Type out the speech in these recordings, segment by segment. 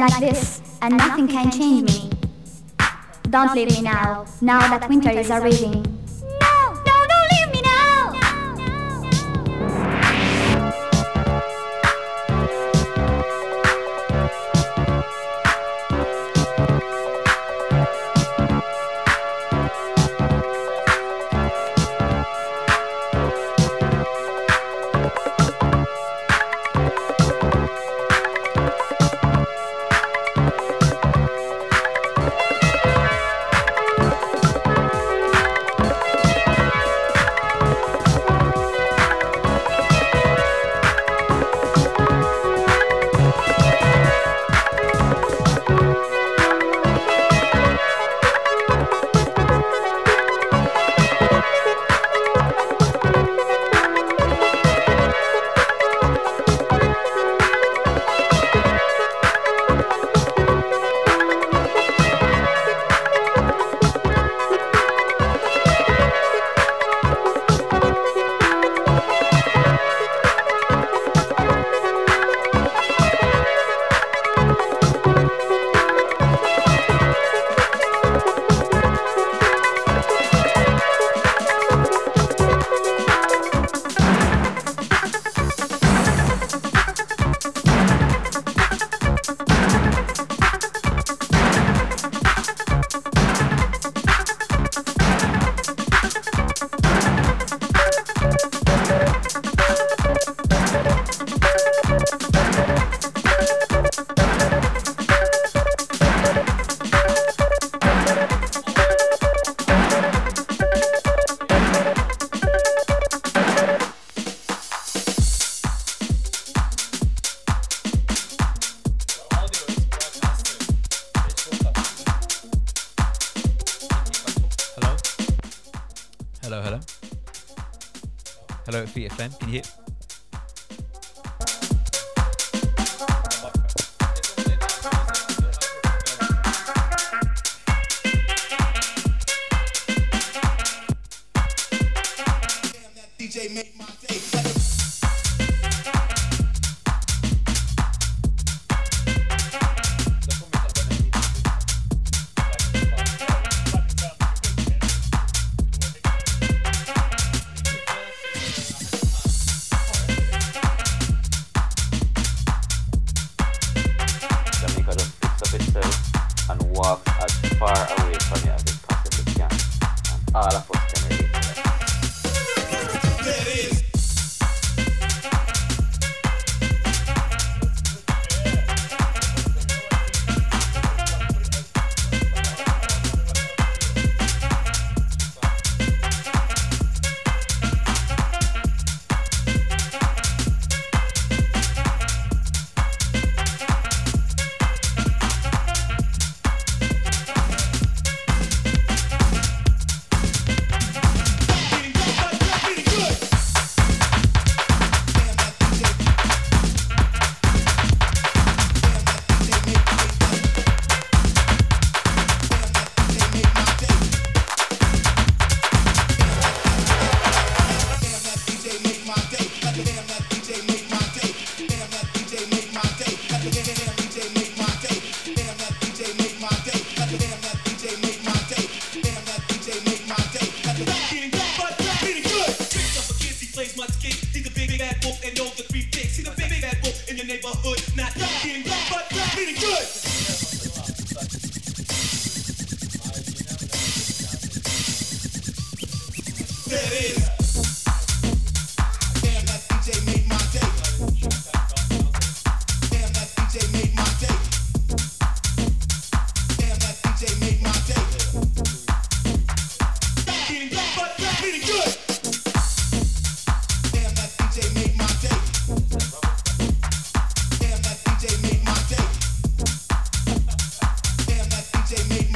like this, and nothing can change me. Don't leave me now, now that winter is arriving. they make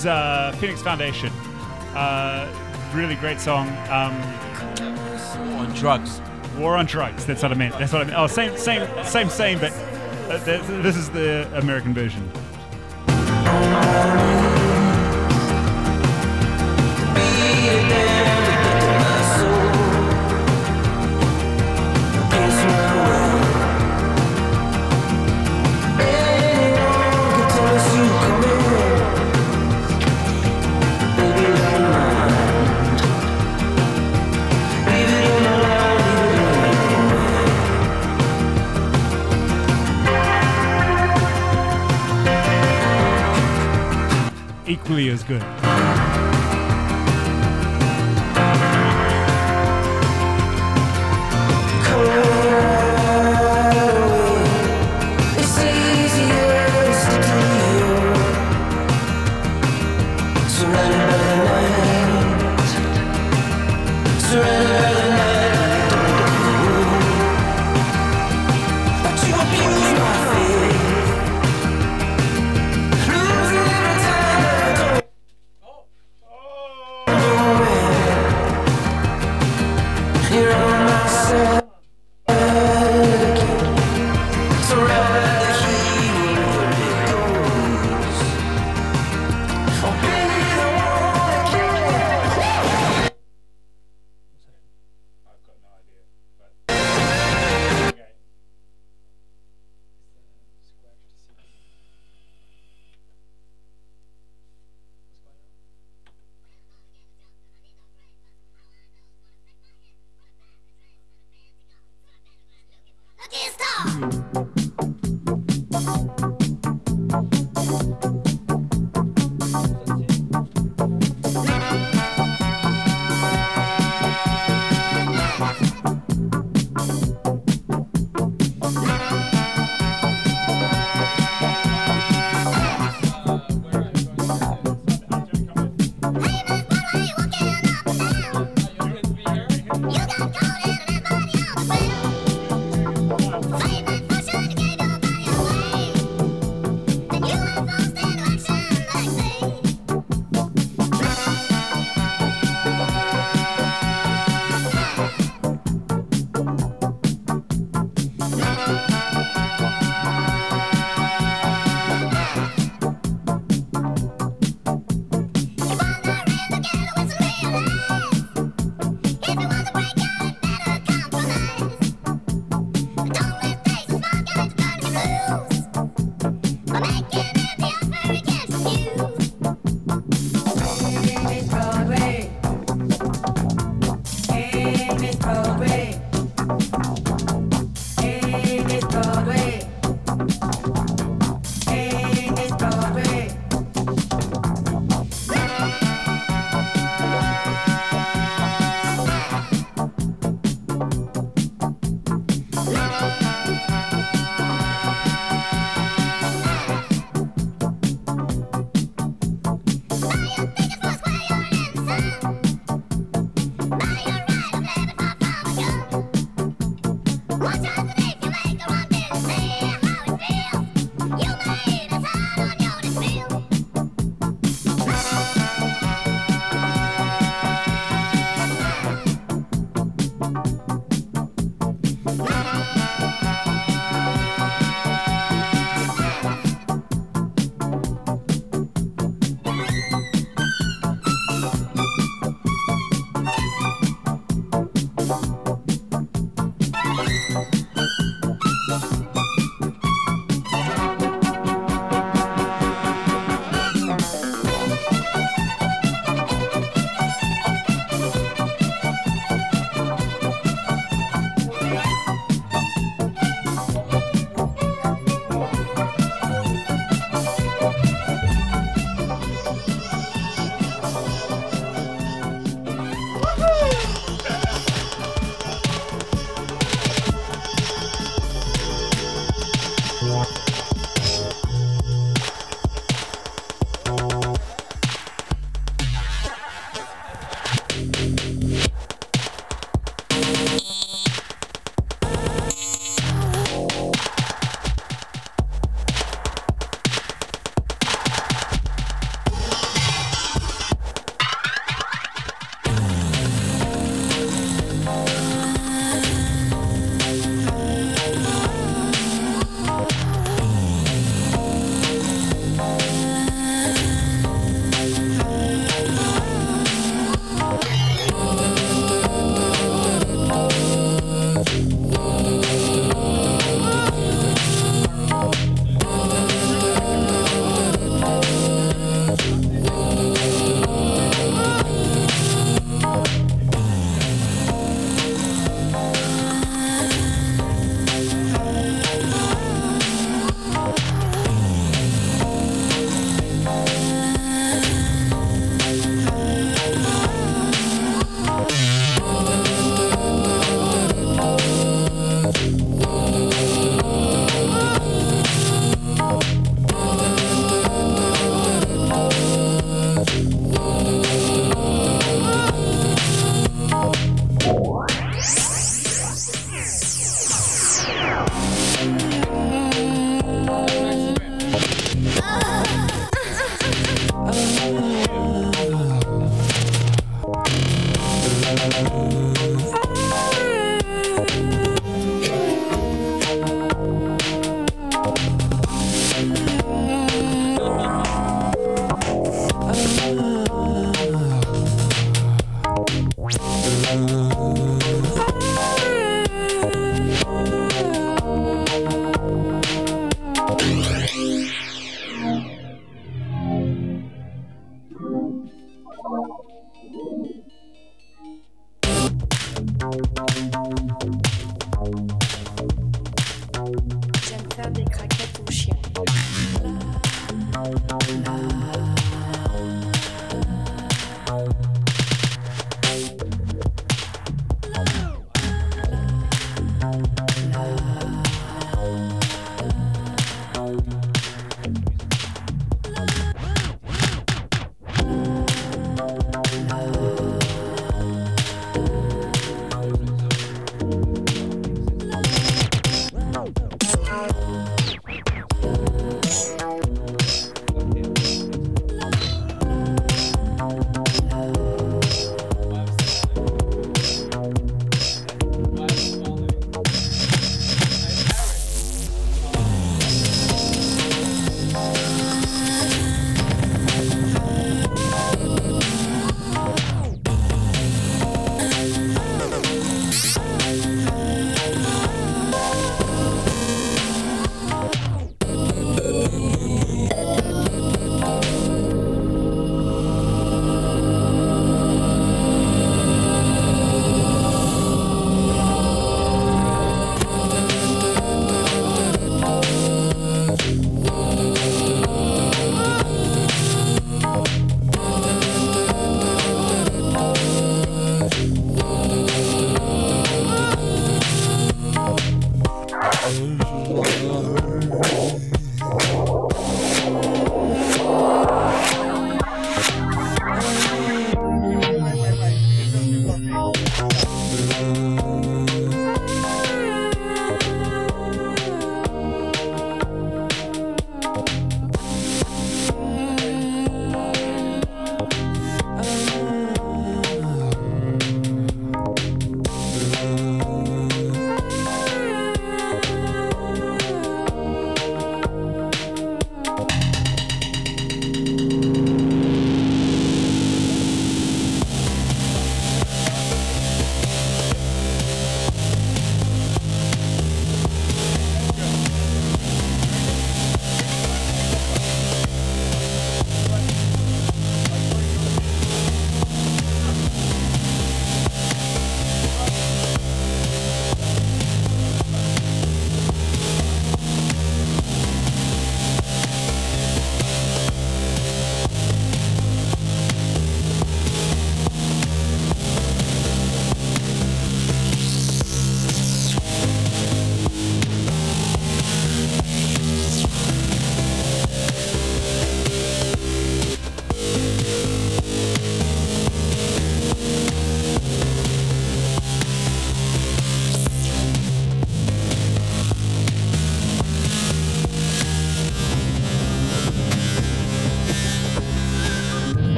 is uh, Phoenix Foundation. Uh, really great song. Um, on drugs. War on drugs. That's what I meant. That's what I meant. Oh, same, same, same, same. But uh, th- this is the American version.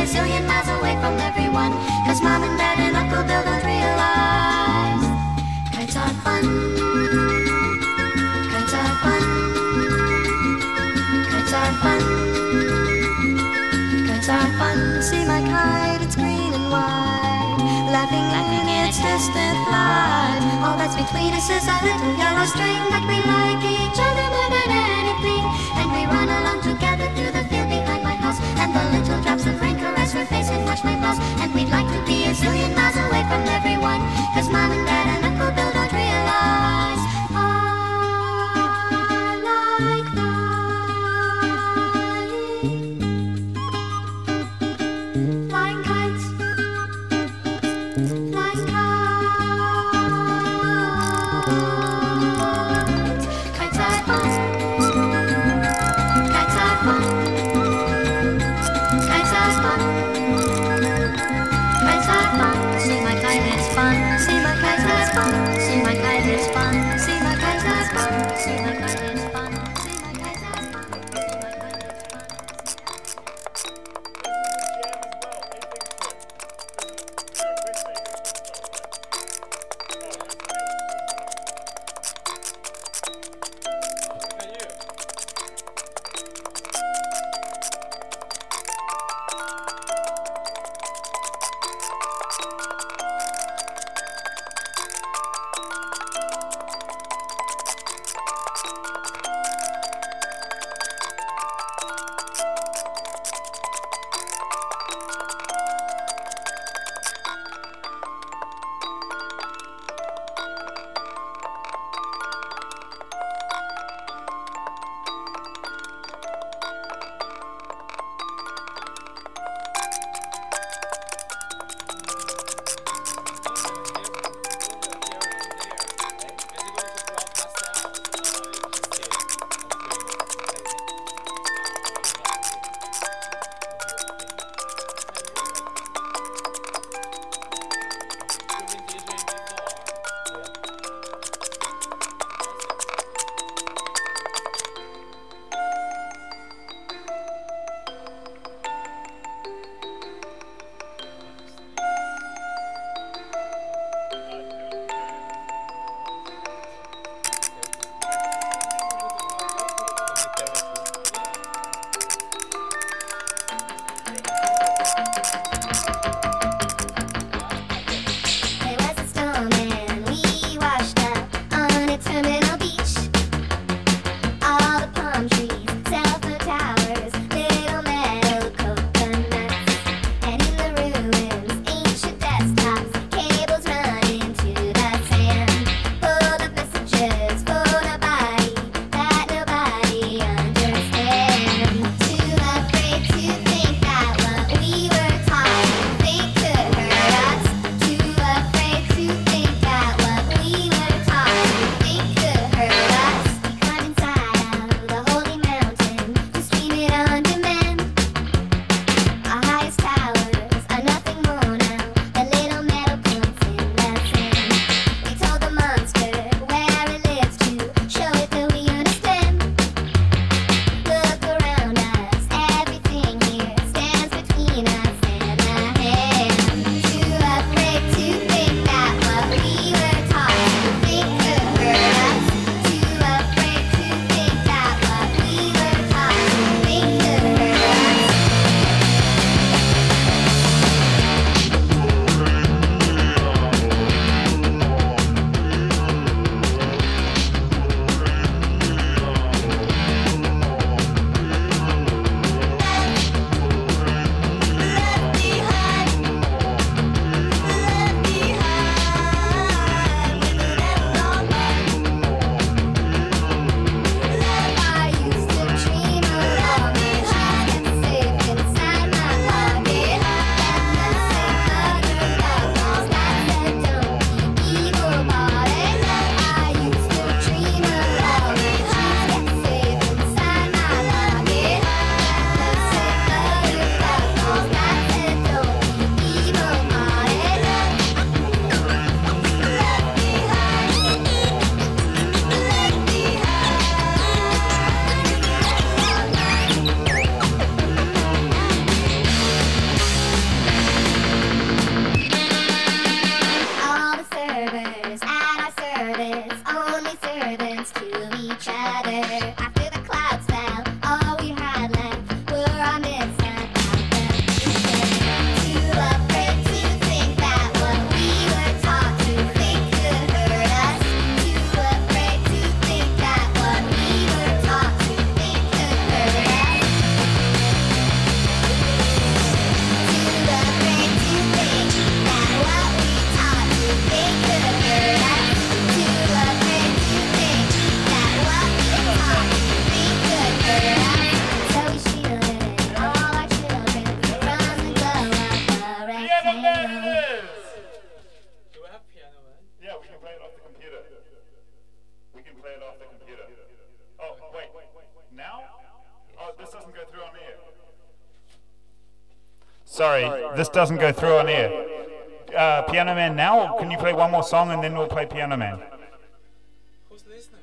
a zillion miles away from everyone. Cause mom and dad and Uncle Bill don't realize kites are fun. Kites are fun. Kites are fun. Kites are fun. See my kite, it's green and white. Laughing, laughing, it's distant flight. All that's between us is a little yellow string that we like. and we'd like to be a zillion miles away from everyone. Cause mom and dad and Uncle Bill don't realize. this doesn't go through on air. Uh, Piano Man now, can you play one more song and then we'll play Piano Man? Who's listening?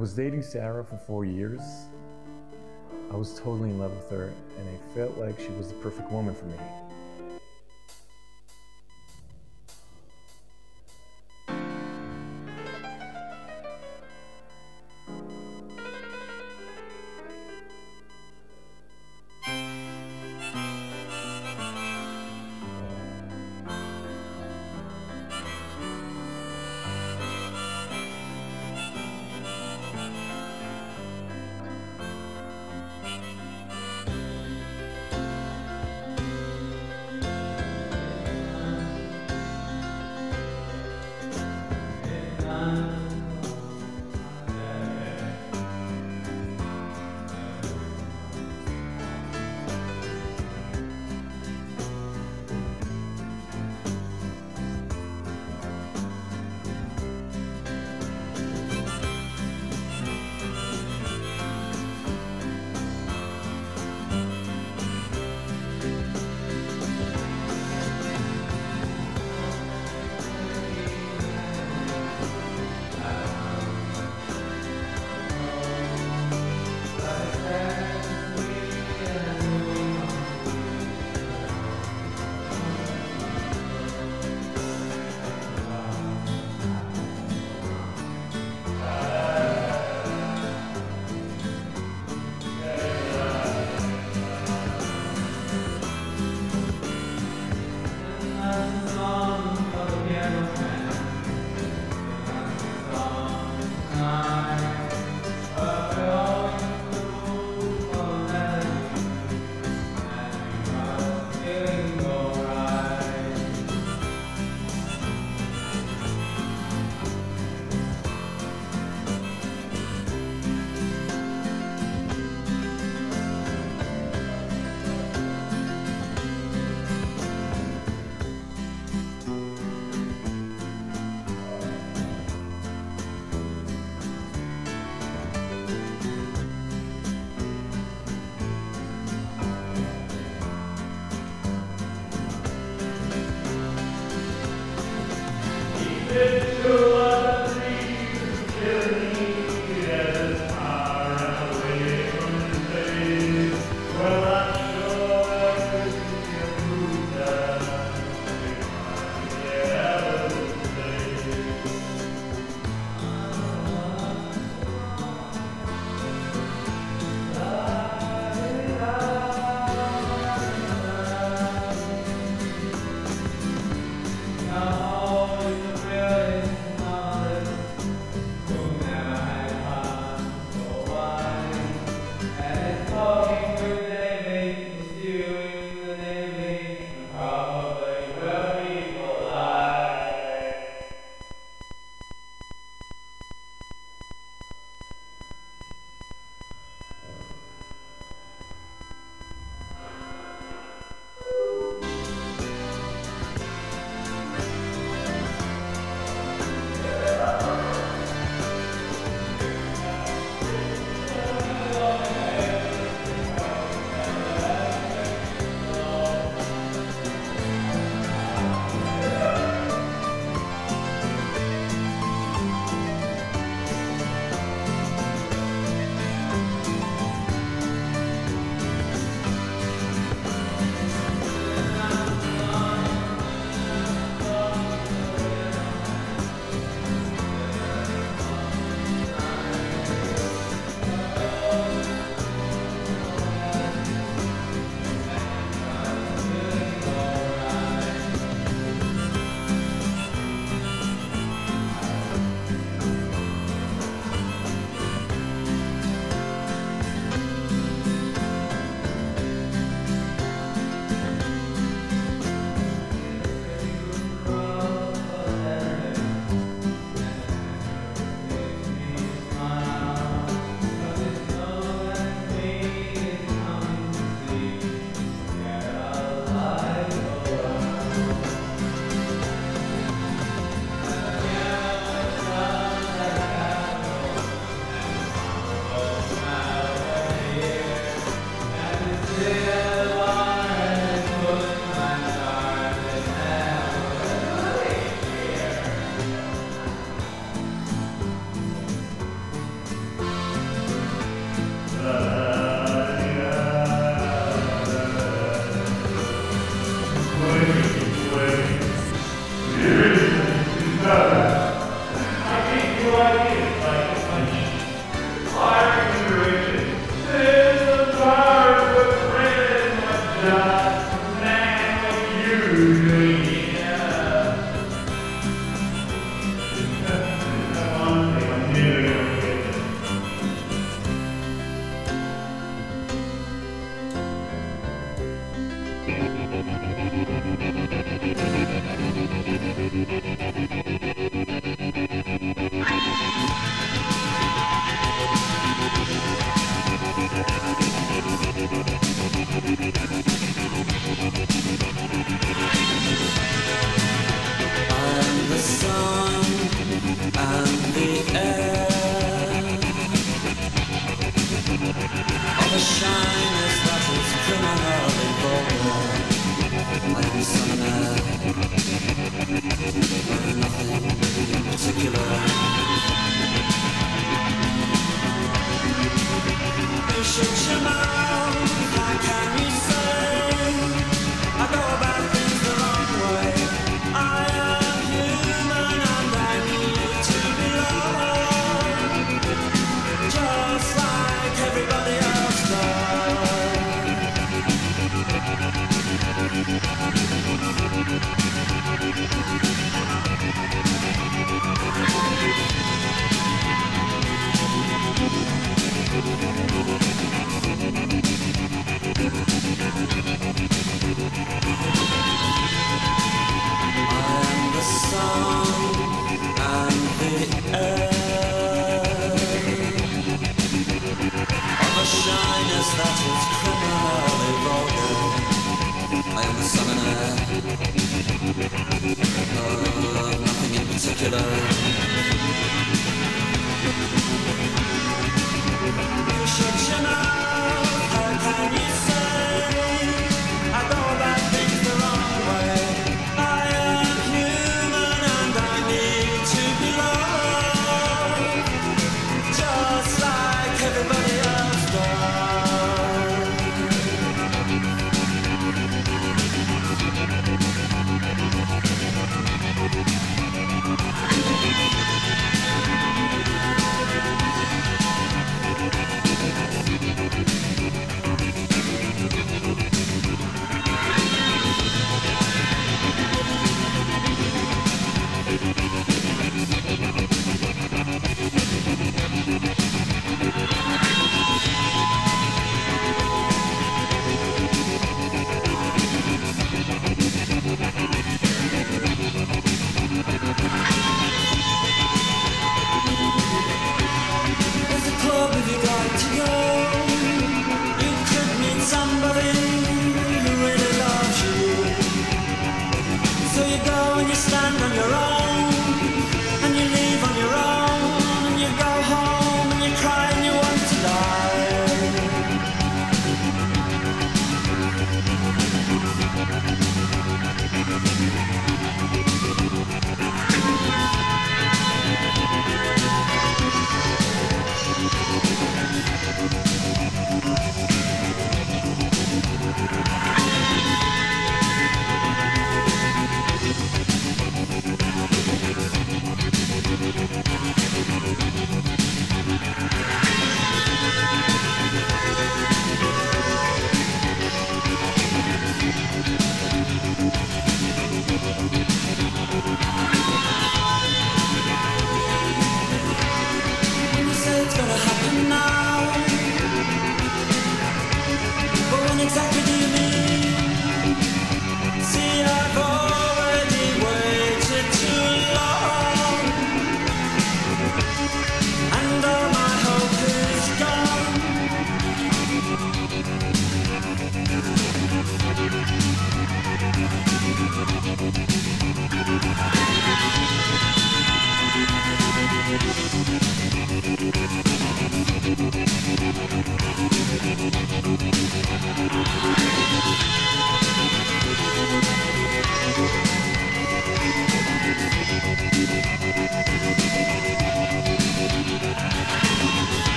Was dating Sarah for four years. I was totally in love with her, and I felt like she was the perfect woman for me.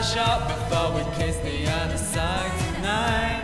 Shot before we kiss the other side. Tonight,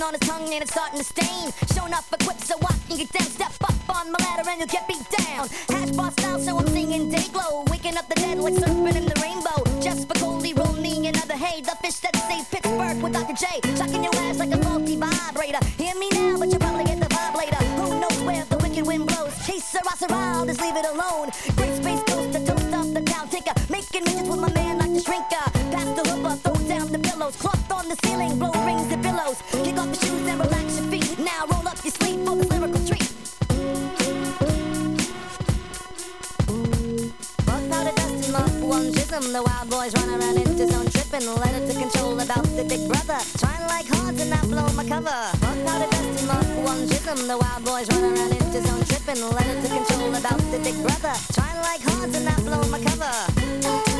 on his tongue and it's starting to stain. Showing up equipped so I can get down. Step up on my ladder and you'll get beat down. Hash bar style, so I'm singing day glow. Waking up the dead like surfing in the rainbow. Just for Coley, roll me another hay. The fish that saved Pittsburgh with Dr. J. Shocking your ass like a faulty vibrator. Hear me now, but you'll probably get the vibe later. Who knows where the wicked wind blows? Chase Sarah I'll just leave it alone. Great space coast, the toast of the town tinker. Making midgets with my man like the shrinker. Pass the hooper, throw down the pillows. Cloth on the ceiling, blow rings and. Kick off your shoes and relax your feet. Now roll up your sleeve for this lyrical treat. Powder dust and mark one jism. The wild boys run around into zone tripping. Letter to control about the big brother. Trying like hard to not blow my cover. Powder dust and mark one jism. The wild boys run around into zone tripping. Letter to control about the big brother. Trying like hard to not blow my cover.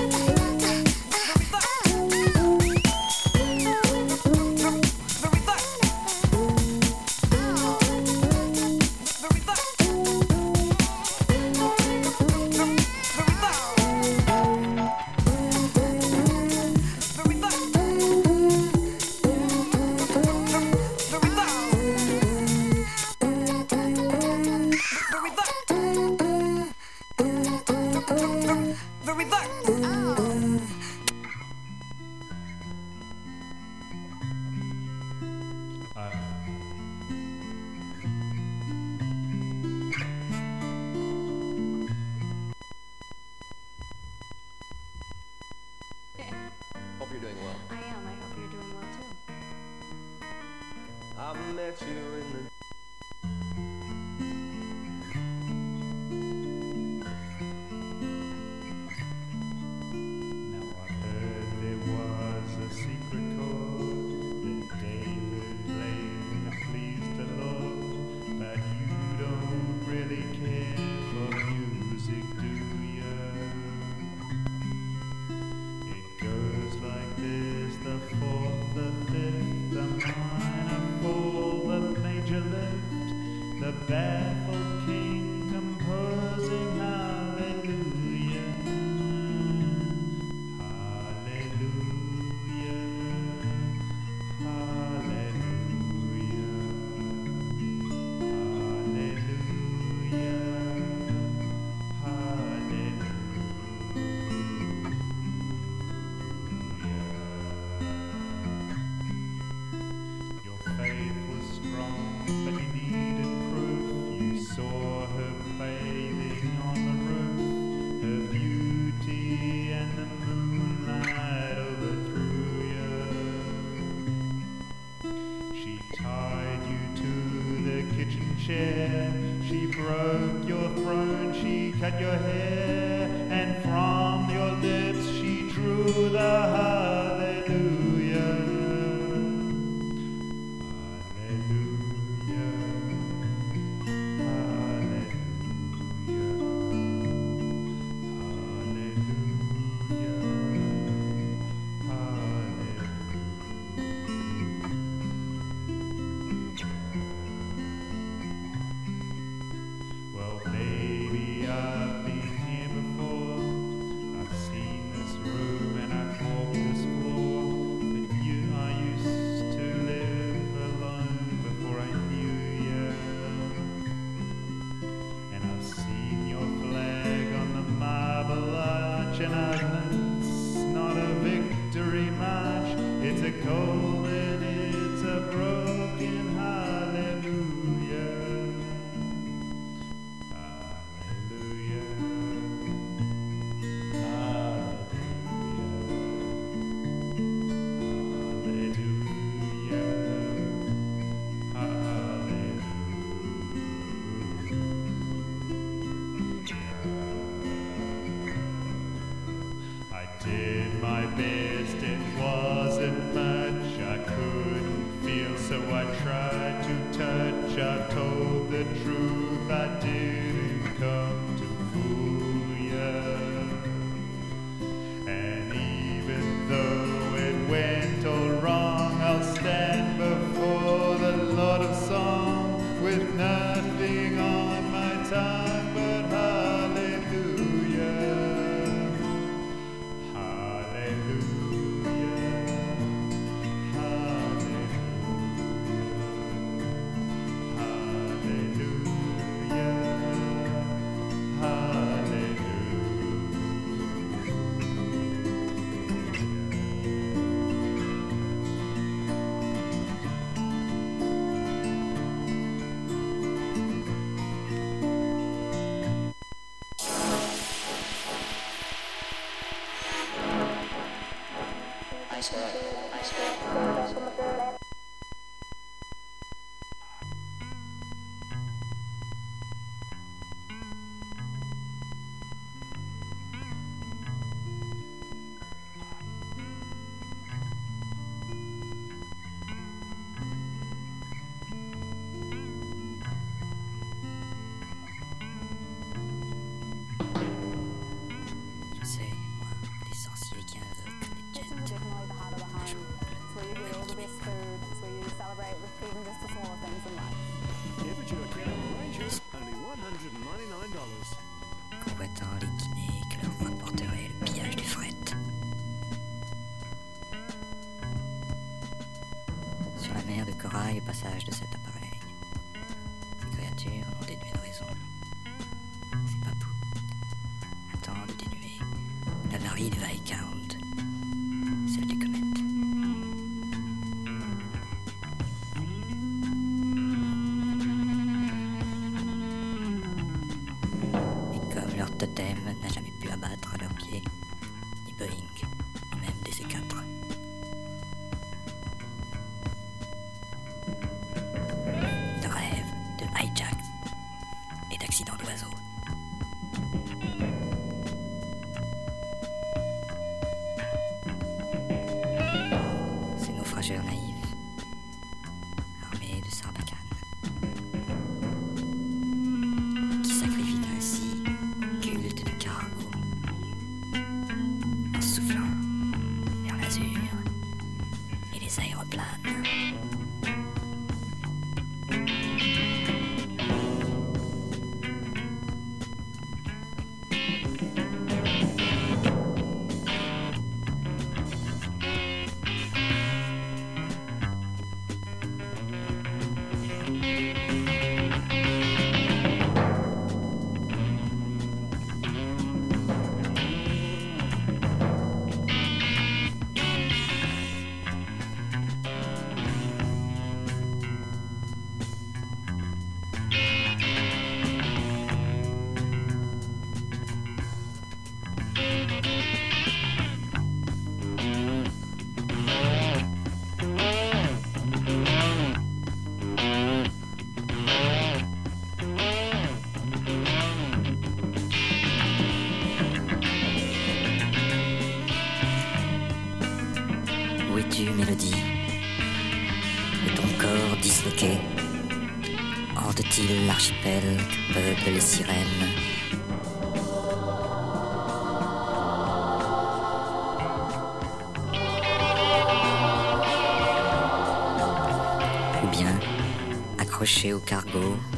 did my best, it wasn't much. I couldn't feel, so I tried to touch. I told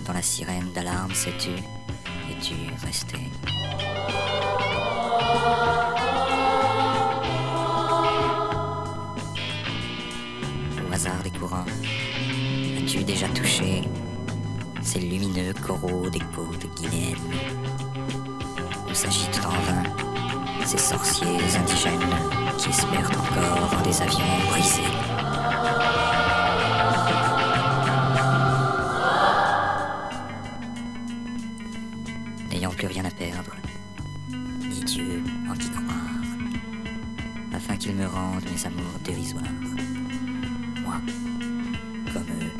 Dans la sirène d'alarme sais-tu? Es-tu resté? Au hasard des courants, as-tu déjà touché ces lumineux coraux des côtes guinéennes Où s'agitent en vain ces sorciers indigènes qui espèrent encore dans des avions brisés? tu me rendes mes amours dérisoires. Moi, comme eux,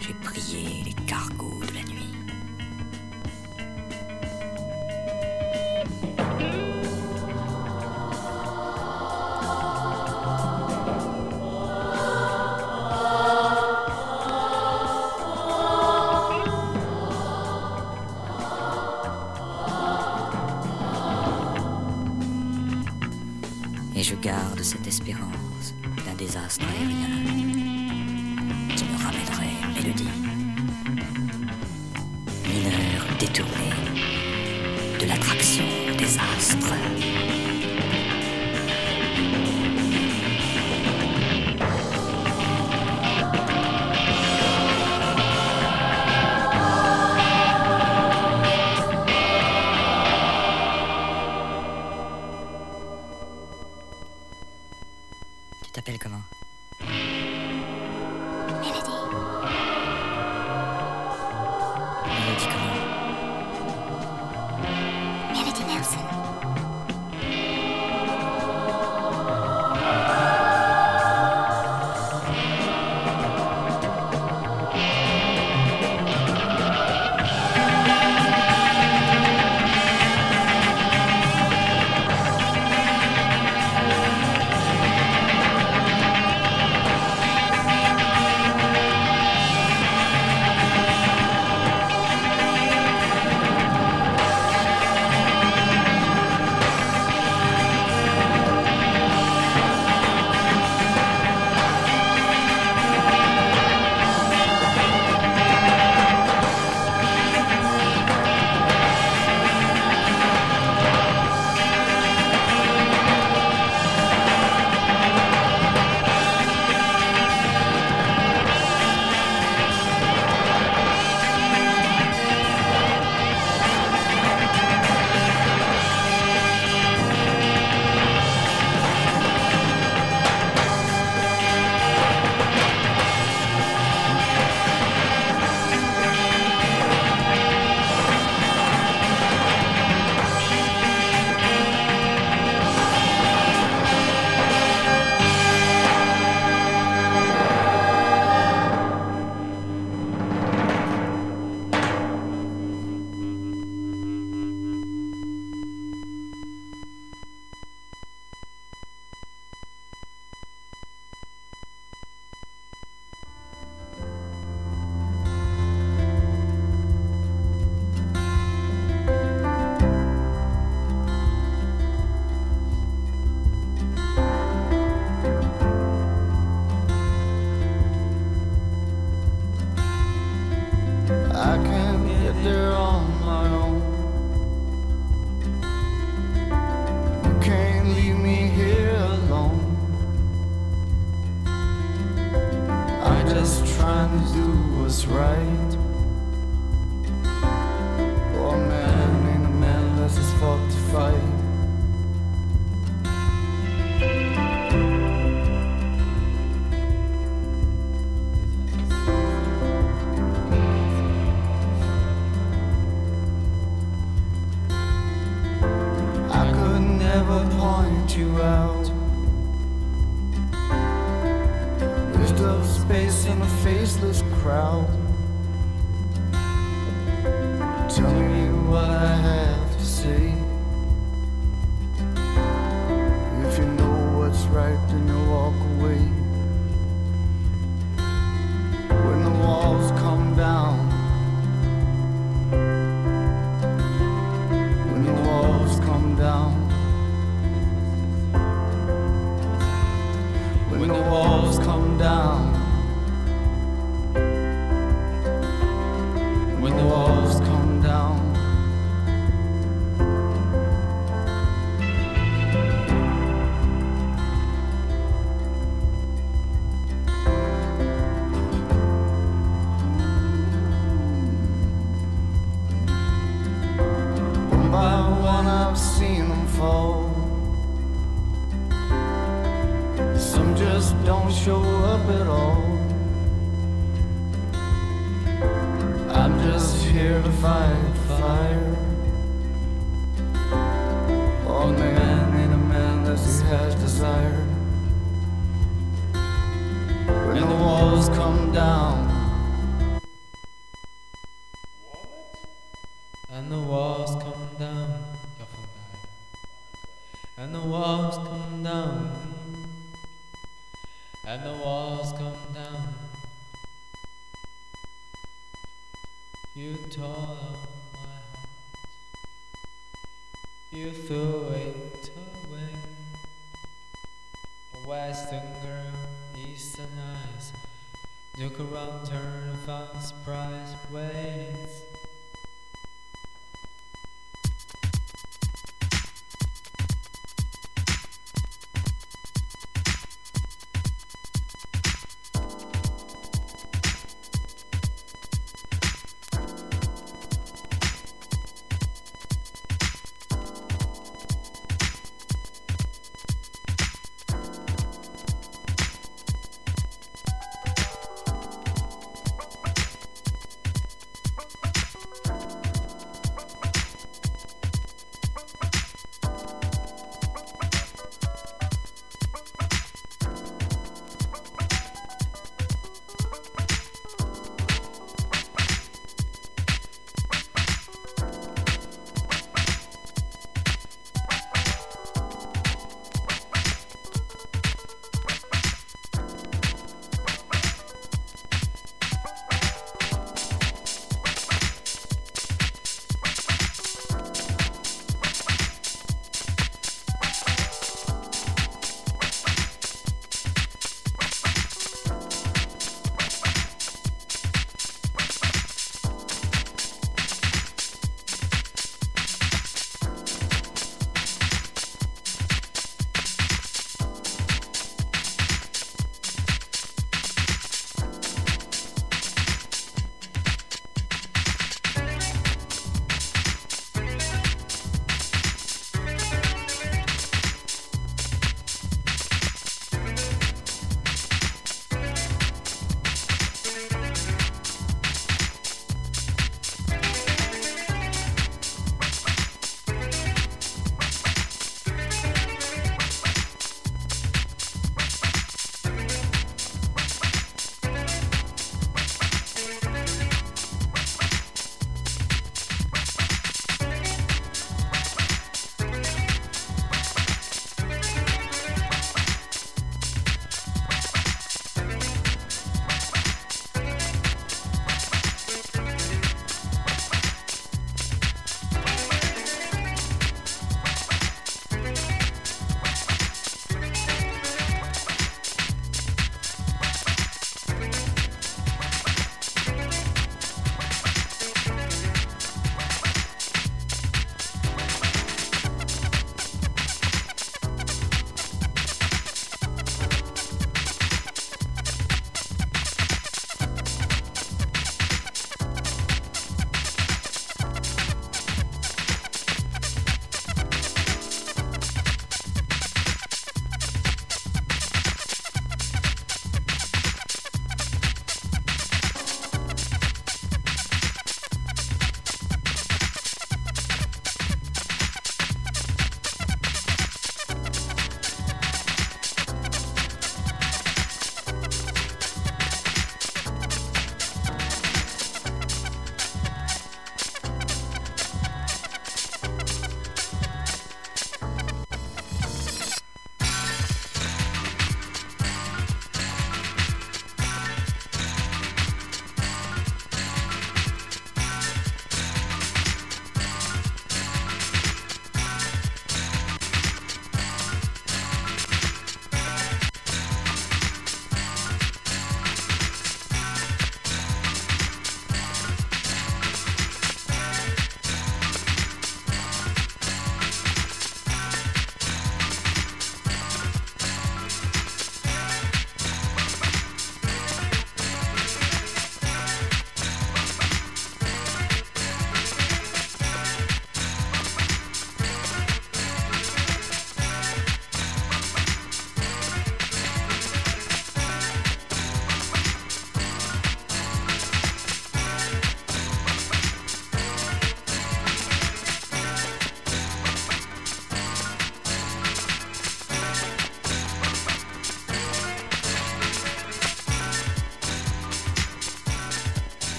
j'ai prié les cargos.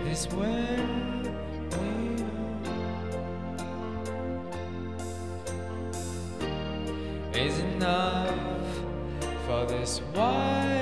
It is where we are is enough for this white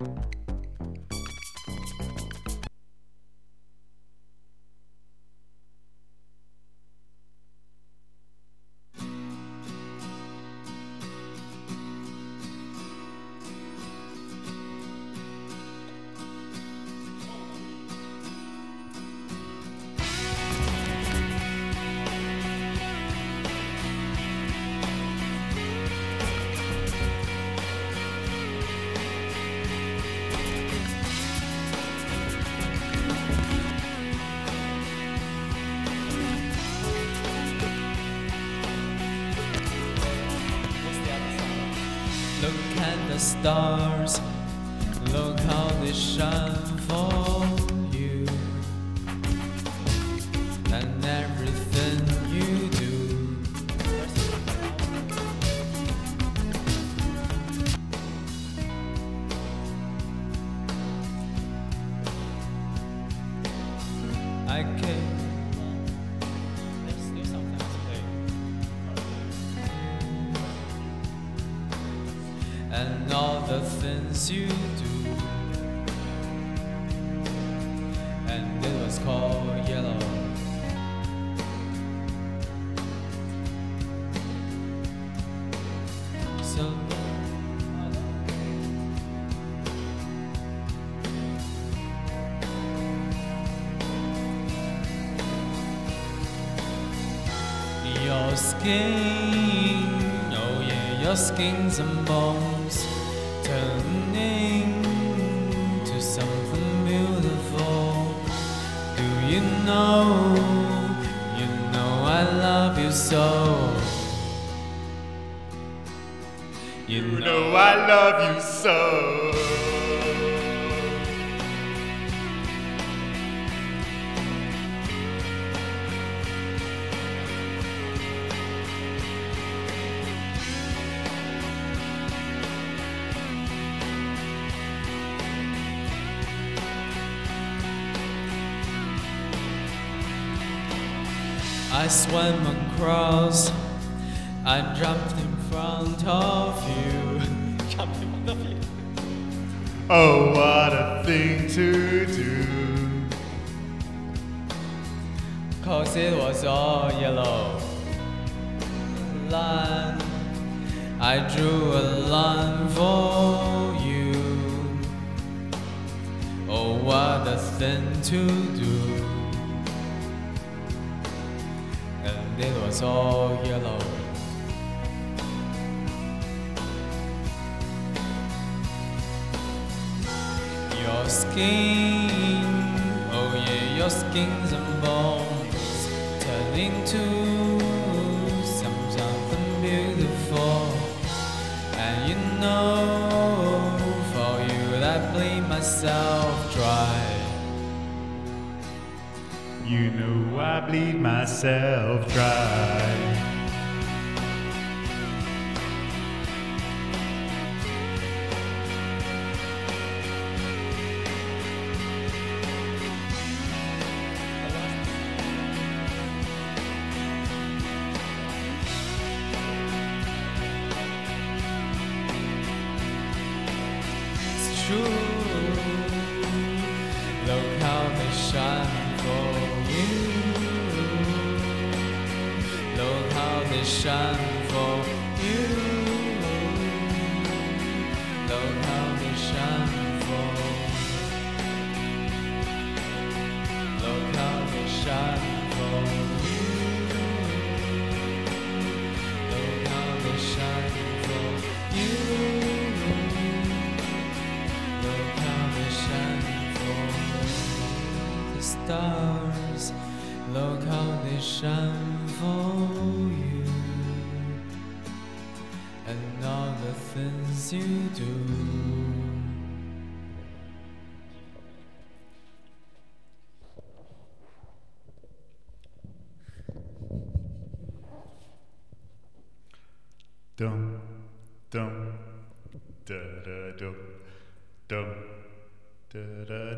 Bye. stars. Look how they shine. ball. Swim.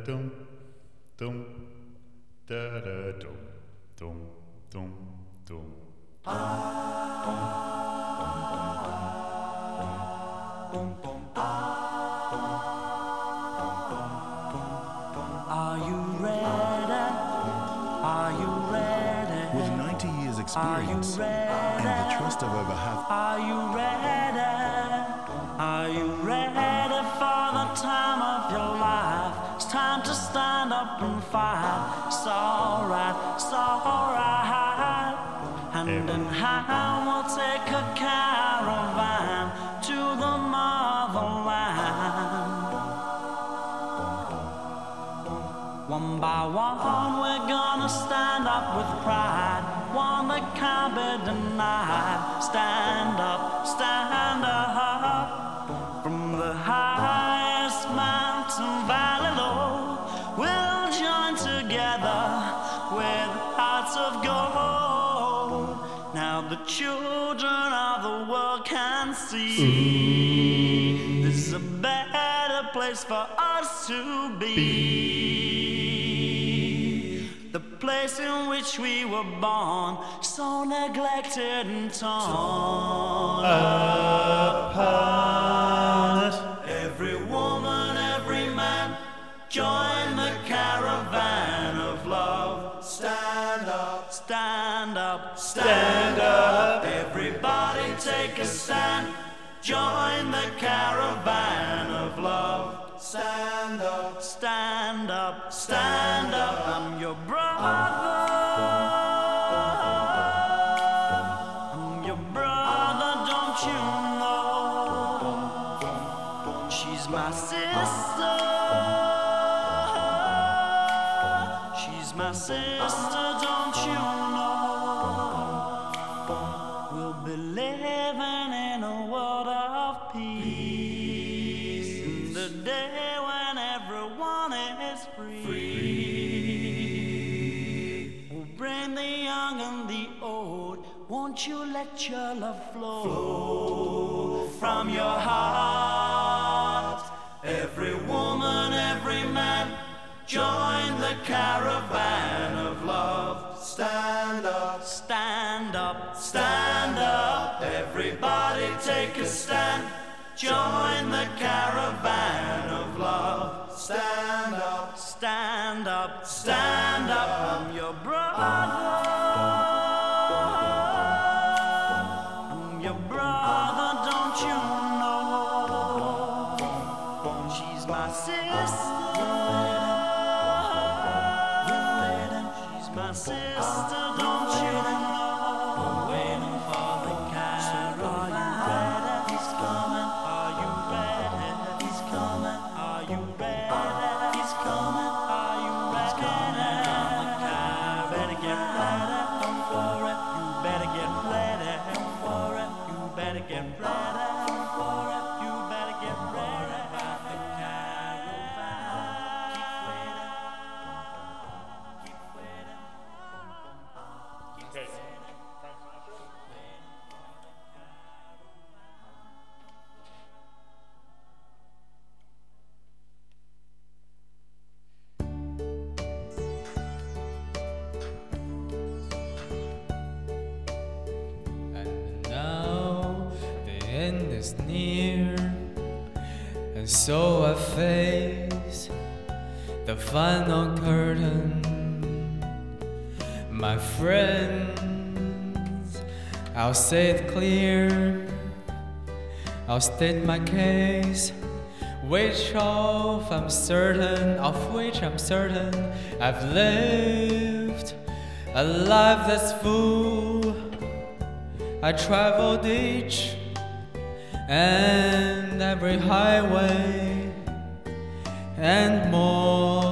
Berettung by one, we're gonna stand up with pride. One that can't be denied. Stand up, stand up. From the highest mountain valley low, we'll join together with hearts of gold. Now the children of the world can see this is a better place for us to be. Which we were born, so neglected and torn apart. Every woman, every man, join the caravan of love. Stand up, stand up, stand up. Everybody take a stand. Join take a stand. Join the caravan final curtain. My friends, I'll say it clear, I'll state my case. Which of I'm certain, of which I'm certain, I've lived a life that's full. I traveled each and every highway and more,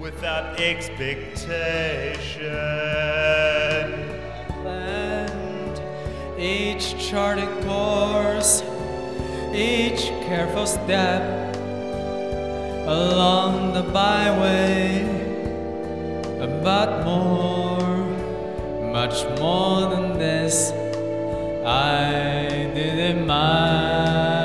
without expectation. planned each charted course, each careful step along the byway, but more, much more than this, I did it my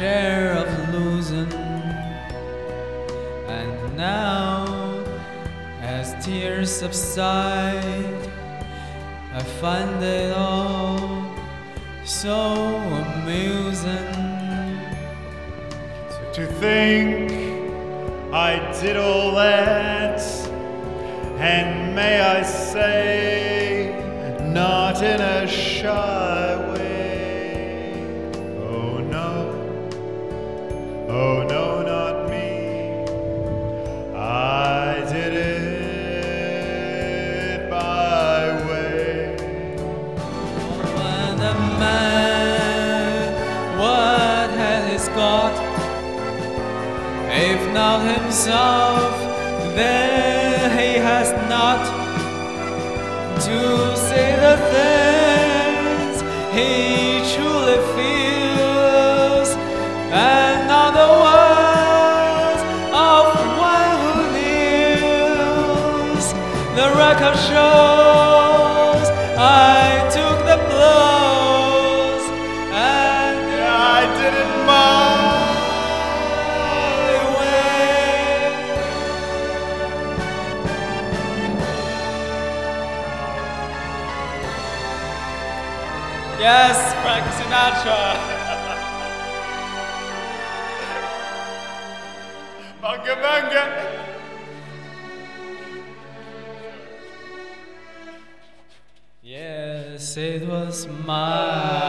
share of losing. And now, as tears subside, I find it all so amusing. To think I did all that, and may I say, not in a shy Yes, it was my